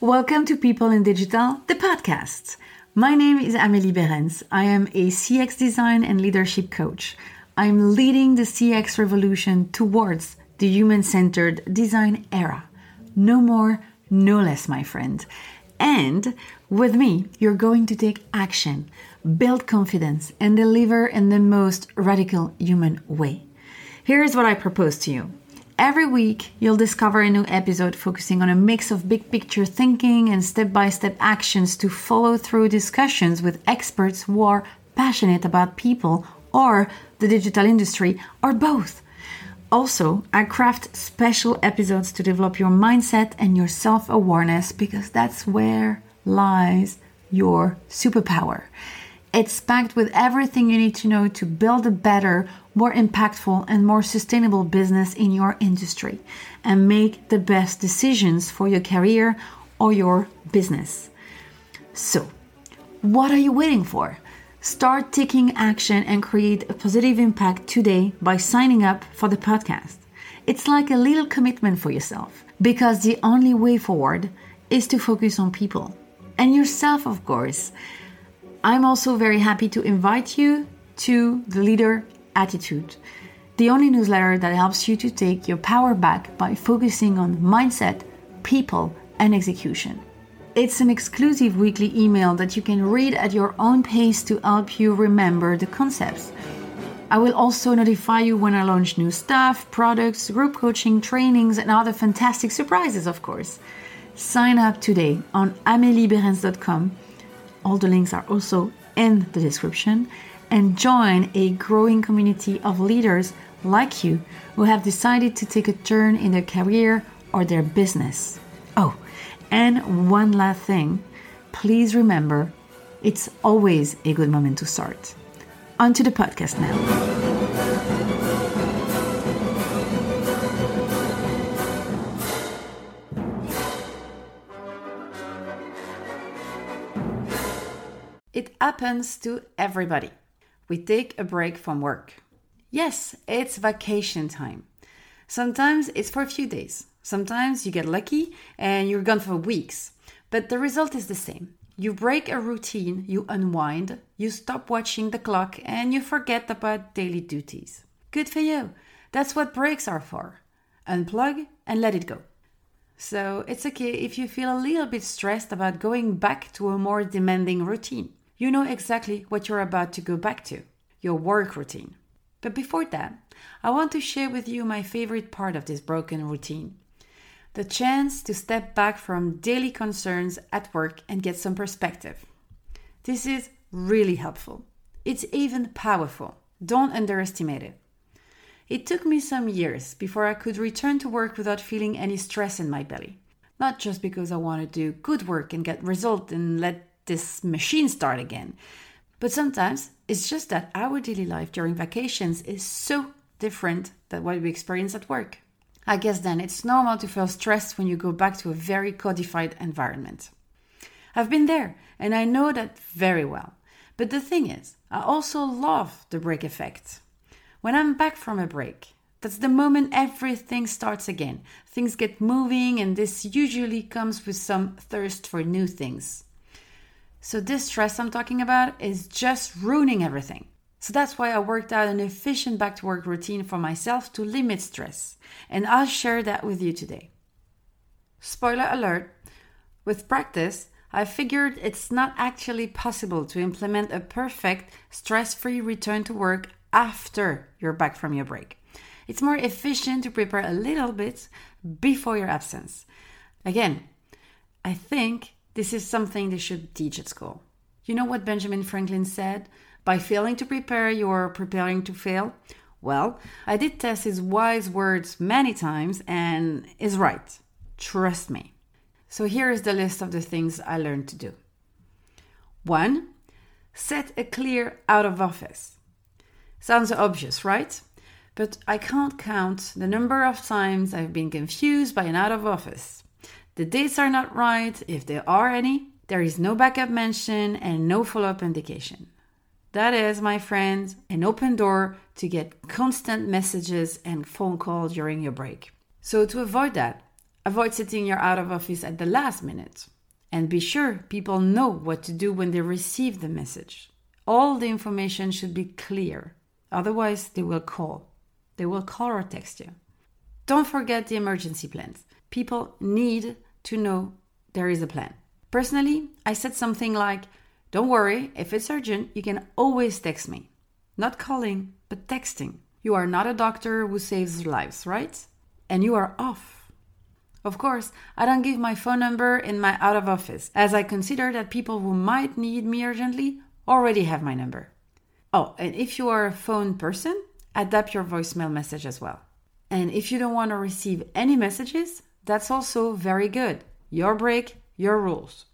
Welcome to People in Digital, the podcast. My name is Amélie Beerens. I am a CX design and leadership coach. I'm leading the CX revolution towards the human centered design era. No more, no less, my friend. And with me, you're going to take action, build confidence, and deliver in the most radical human way. Here's what I propose to you. Every week, you'll discover a new episode focusing on a mix of big picture thinking and step by step actions to follow through discussions with experts who are passionate about people or the digital industry or both. Also, I craft special episodes to develop your mindset and your self awareness because that's where lies your superpower. It's packed with everything you need to know to build a better, more impactful, and more sustainable business in your industry and make the best decisions for your career or your business. So, what are you waiting for? Start taking action and create a positive impact today by signing up for the podcast. It's like a little commitment for yourself because the only way forward is to focus on people and yourself, of course. I'm also very happy to invite you to the Leader Attitude, the only newsletter that helps you to take your power back by focusing on mindset, people, and execution. It's an exclusive weekly email that you can read at your own pace to help you remember the concepts. I will also notify you when I launch new stuff, products, group coaching, trainings, and other fantastic surprises, of course. Sign up today on ameliebeerens.com all the links are also in the description. And join a growing community of leaders like you who have decided to take a turn in their career or their business. Oh, and one last thing please remember it's always a good moment to start. On to the podcast now. It happens to everybody. We take a break from work. Yes, it's vacation time. Sometimes it's for a few days. Sometimes you get lucky and you're gone for weeks. But the result is the same. You break a routine, you unwind, you stop watching the clock, and you forget about daily duties. Good for you. That's what breaks are for. Unplug and let it go. So it's okay if you feel a little bit stressed about going back to a more demanding routine you know exactly what you're about to go back to your work routine. But before that, I want to share with you my favorite part of this broken routine the chance to step back from daily concerns at work and get some perspective. This is really helpful. It's even powerful. Don't underestimate it. It took me some years before I could return to work without feeling any stress in my belly. Not just because I want to do good work and get results and let this machine start again. But sometimes it's just that our daily life during vacations is so different than what we experience at work. I guess then it's normal to feel stressed when you go back to a very codified environment. I've been there and I know that very well. But the thing is, I also love the break effect. When I'm back from a break, that's the moment everything starts again. Things get moving, and this usually comes with some thirst for new things. So, this stress I'm talking about is just ruining everything. So, that's why I worked out an efficient back to work routine for myself to limit stress. And I'll share that with you today. Spoiler alert with practice, I figured it's not actually possible to implement a perfect stress free return to work after you're back from your break. It's more efficient to prepare a little bit before your absence. Again, I think this is something they should teach at school. You know what Benjamin Franklin said? By failing to prepare, you're preparing to fail. Well, I did test his wise words many times and is right. Trust me. So here is the list of the things I learned to do. 1. Set a clear out of office. Sounds obvious, right? But I can't count the number of times I've been confused by an out of office. The dates are not right, if there are any. There is no backup mention and no follow up indication. That is, my friends, an open door to get constant messages and phone calls during your break. So, to avoid that, Avoid setting your out of office at the last minute. And be sure people know what to do when they receive the message. All the information should be clear. Otherwise, they will call. They will call or text you. Don't forget the emergency plans. People need to know there is a plan. Personally, I said something like, Don't worry, if it's urgent, you can always text me. Not calling, but texting. You are not a doctor who saves lives, right? And you are off. Of course, I don't give my phone number in my out of office, as I consider that people who might need me urgently already have my number. Oh, and if you are a phone person, adapt your voicemail message as well. And if you don't want to receive any messages, that's also very good. Your break, your rules.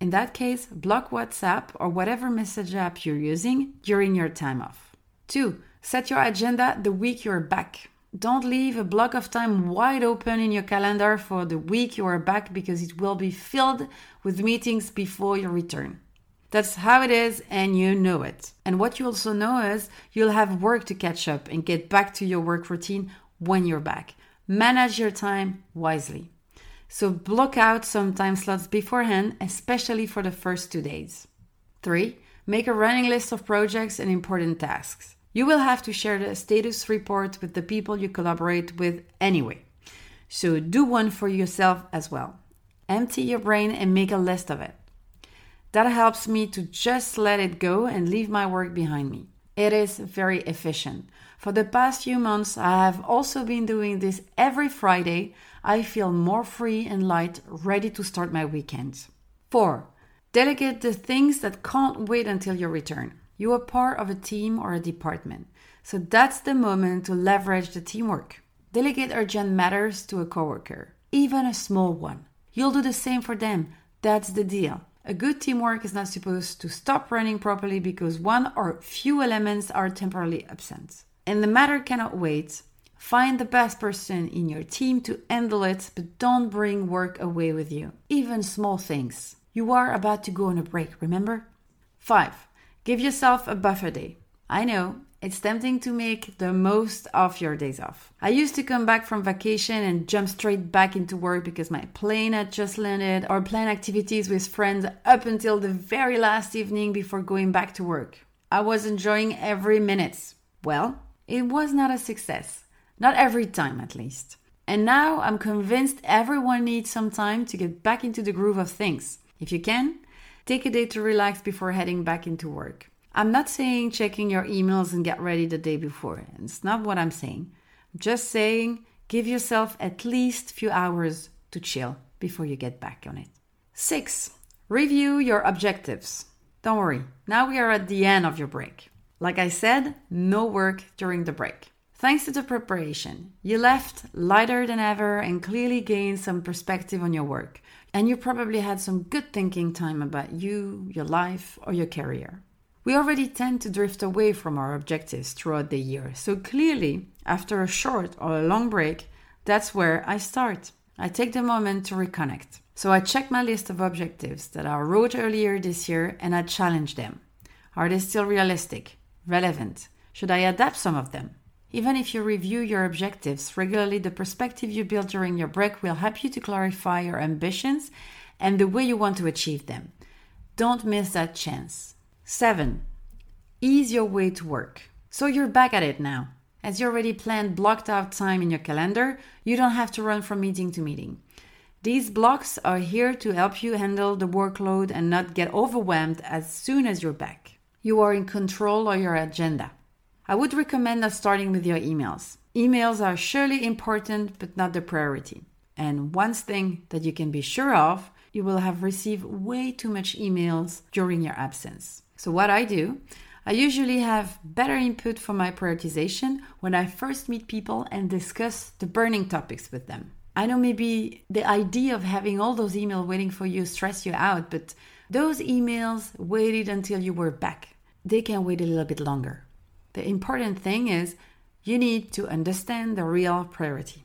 In that case, block WhatsApp or whatever message app you're using during your time off. 2. Set your agenda the week you're back. Don't leave a block of time wide open in your calendar for the week you are back because it will be filled with meetings before your return. That's how it is, and you know it. And what you also know is you'll have work to catch up and get back to your work routine when you're back. Manage your time wisely. So block out some time slots beforehand, especially for the first two days. Three, make a running list of projects and important tasks. You will have to share the status report with the people you collaborate with anyway. So do one for yourself as well. Empty your brain and make a list of it. That helps me to just let it go and leave my work behind me. It is very efficient. For the past few months, I have also been doing this every Friday. I feel more free and light, ready to start my weekend. 4. Delegate the things that can't wait until your return. You are part of a team or a department, so that's the moment to leverage the teamwork. Delegate urgent matters to a coworker, even a small one. You'll do the same for them. That's the deal. A good teamwork is not supposed to stop running properly because one or few elements are temporarily absent. And the matter cannot wait. Find the best person in your team to handle it, but don't bring work away with you, even small things. You are about to go on a break, remember? 5. Give yourself a buffer day. I know it's tempting to make the most of your days off. I used to come back from vacation and jump straight back into work because my plane had just landed or plan activities with friends up until the very last evening before going back to work. I was enjoying every minute. Well, it was not a success. Not every time, at least. And now I'm convinced everyone needs some time to get back into the groove of things. If you can, take a day to relax before heading back into work. I'm not saying checking your emails and get ready the day before. It's not what I'm saying. I'm just saying give yourself at least few hours to chill before you get back on it. 6. Review your objectives. Don't worry, now we are at the end of your break. Like I said, no work during the break. Thanks to the preparation, you left lighter than ever and clearly gained some perspective on your work. And you probably had some good thinking time about you, your life, or your career. We already tend to drift away from our objectives throughout the year, so clearly, after a short or a long break, that's where I start. I take the moment to reconnect. So I check my list of objectives that I wrote earlier this year and I challenge them. Are they still realistic? Relevant? Should I adapt some of them? Even if you review your objectives regularly, the perspective you build during your break will help you to clarify your ambitions and the way you want to achieve them. Don't miss that chance. 7. Ease your way to work. So you're back at it now. As you already planned blocked out time in your calendar, you don't have to run from meeting to meeting. These blocks are here to help you handle the workload and not get overwhelmed as soon as you're back. You are in control of your agenda. I would recommend starting with your emails. Emails are surely important, but not the priority. And one thing that you can be sure of, you will have received way too much emails during your absence. So, what I do, I usually have better input for my prioritization when I first meet people and discuss the burning topics with them. I know maybe the idea of having all those emails waiting for you stress you out, but those emails waited until you were back. They can wait a little bit longer. The important thing is you need to understand the real priority.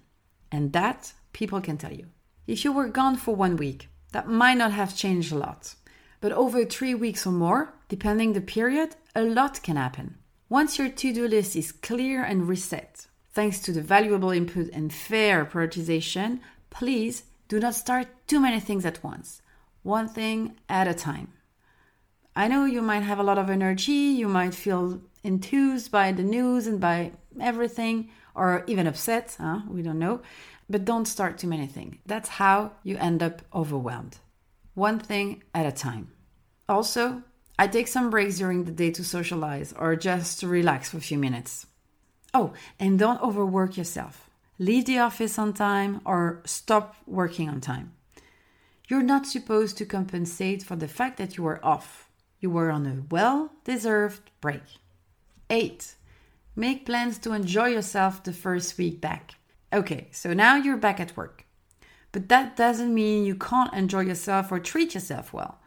And that people can tell you. If you were gone for one week, that might not have changed a lot. But over three weeks or more, depending the period, a lot can happen. Once your to-do list is clear and reset, thanks to the valuable input and fair prioritization, please do not start too many things at once, one thing at a time. I know you might have a lot of energy, you might feel enthused by the news and by everything, or even upset, huh? we don't know, but don't start too many things. That's how you end up overwhelmed. One thing at a time. Also, I take some breaks during the day to socialize or just to relax for a few minutes. Oh, and don't overwork yourself. Leave the office on time or stop working on time. You're not supposed to compensate for the fact that you were off. You were on a well deserved break. 8. Make plans to enjoy yourself the first week back. Okay, so now you're back at work. But that doesn't mean you can't enjoy yourself or treat yourself well.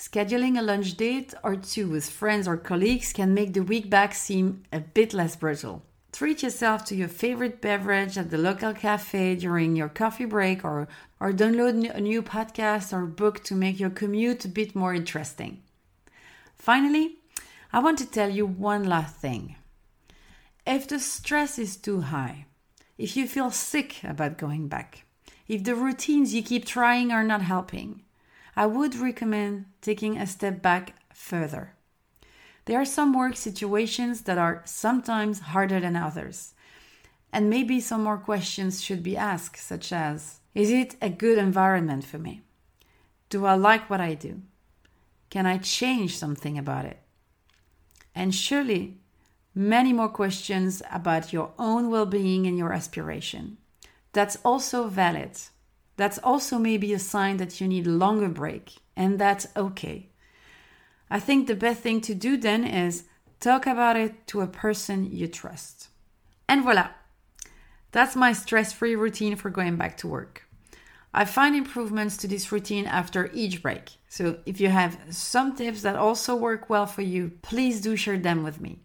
Scheduling a lunch date or two with friends or colleagues can make the week back seem a bit less brutal. Treat yourself to your favorite beverage at the local cafe during your coffee break or, or download a new podcast or book to make your commute a bit more interesting. Finally, I want to tell you one last thing. If the stress is too high, if you feel sick about going back, if the routines you keep trying are not helping, I would recommend taking a step back further. There are some work situations that are sometimes harder than others. And maybe some more questions should be asked, such as Is it a good environment for me? Do I like what I do? Can I change something about it? And surely, many more questions about your own well being and your aspiration. That's also valid. That's also maybe a sign that you need a longer break, and that's okay. I think the best thing to do then is talk about it to a person you trust. And voila, that's my stress free routine for going back to work. I find improvements to this routine after each break. So if you have some tips that also work well for you, please do share them with me.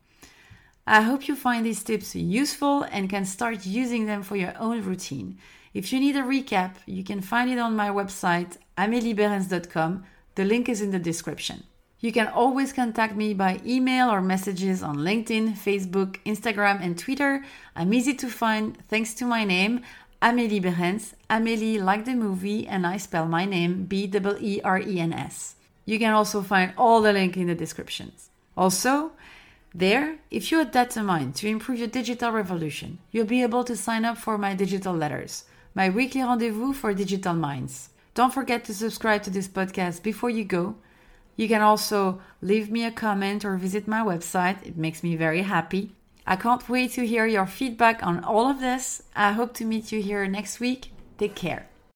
I hope you find these tips useful and can start using them for your own routine. If you need a recap, you can find it on my website, ameliebeerens.com. The link is in the description. You can always contact me by email or messages on LinkedIn, Facebook, Instagram, and Twitter. I'm easy to find thanks to my name, Amélie Beerens. Amélie like the movie, and I spell my name B E E R E N S. You can also find all the link in the descriptions. Also, there, if you are determined to improve your digital revolution, you'll be able to sign up for my digital letters my weekly rendezvous for digital minds. Don't forget to subscribe to this podcast before you go. You can also leave me a comment or visit my website. It makes me very happy. I can't wait to hear your feedback on all of this. I hope to meet you here next week. Take care.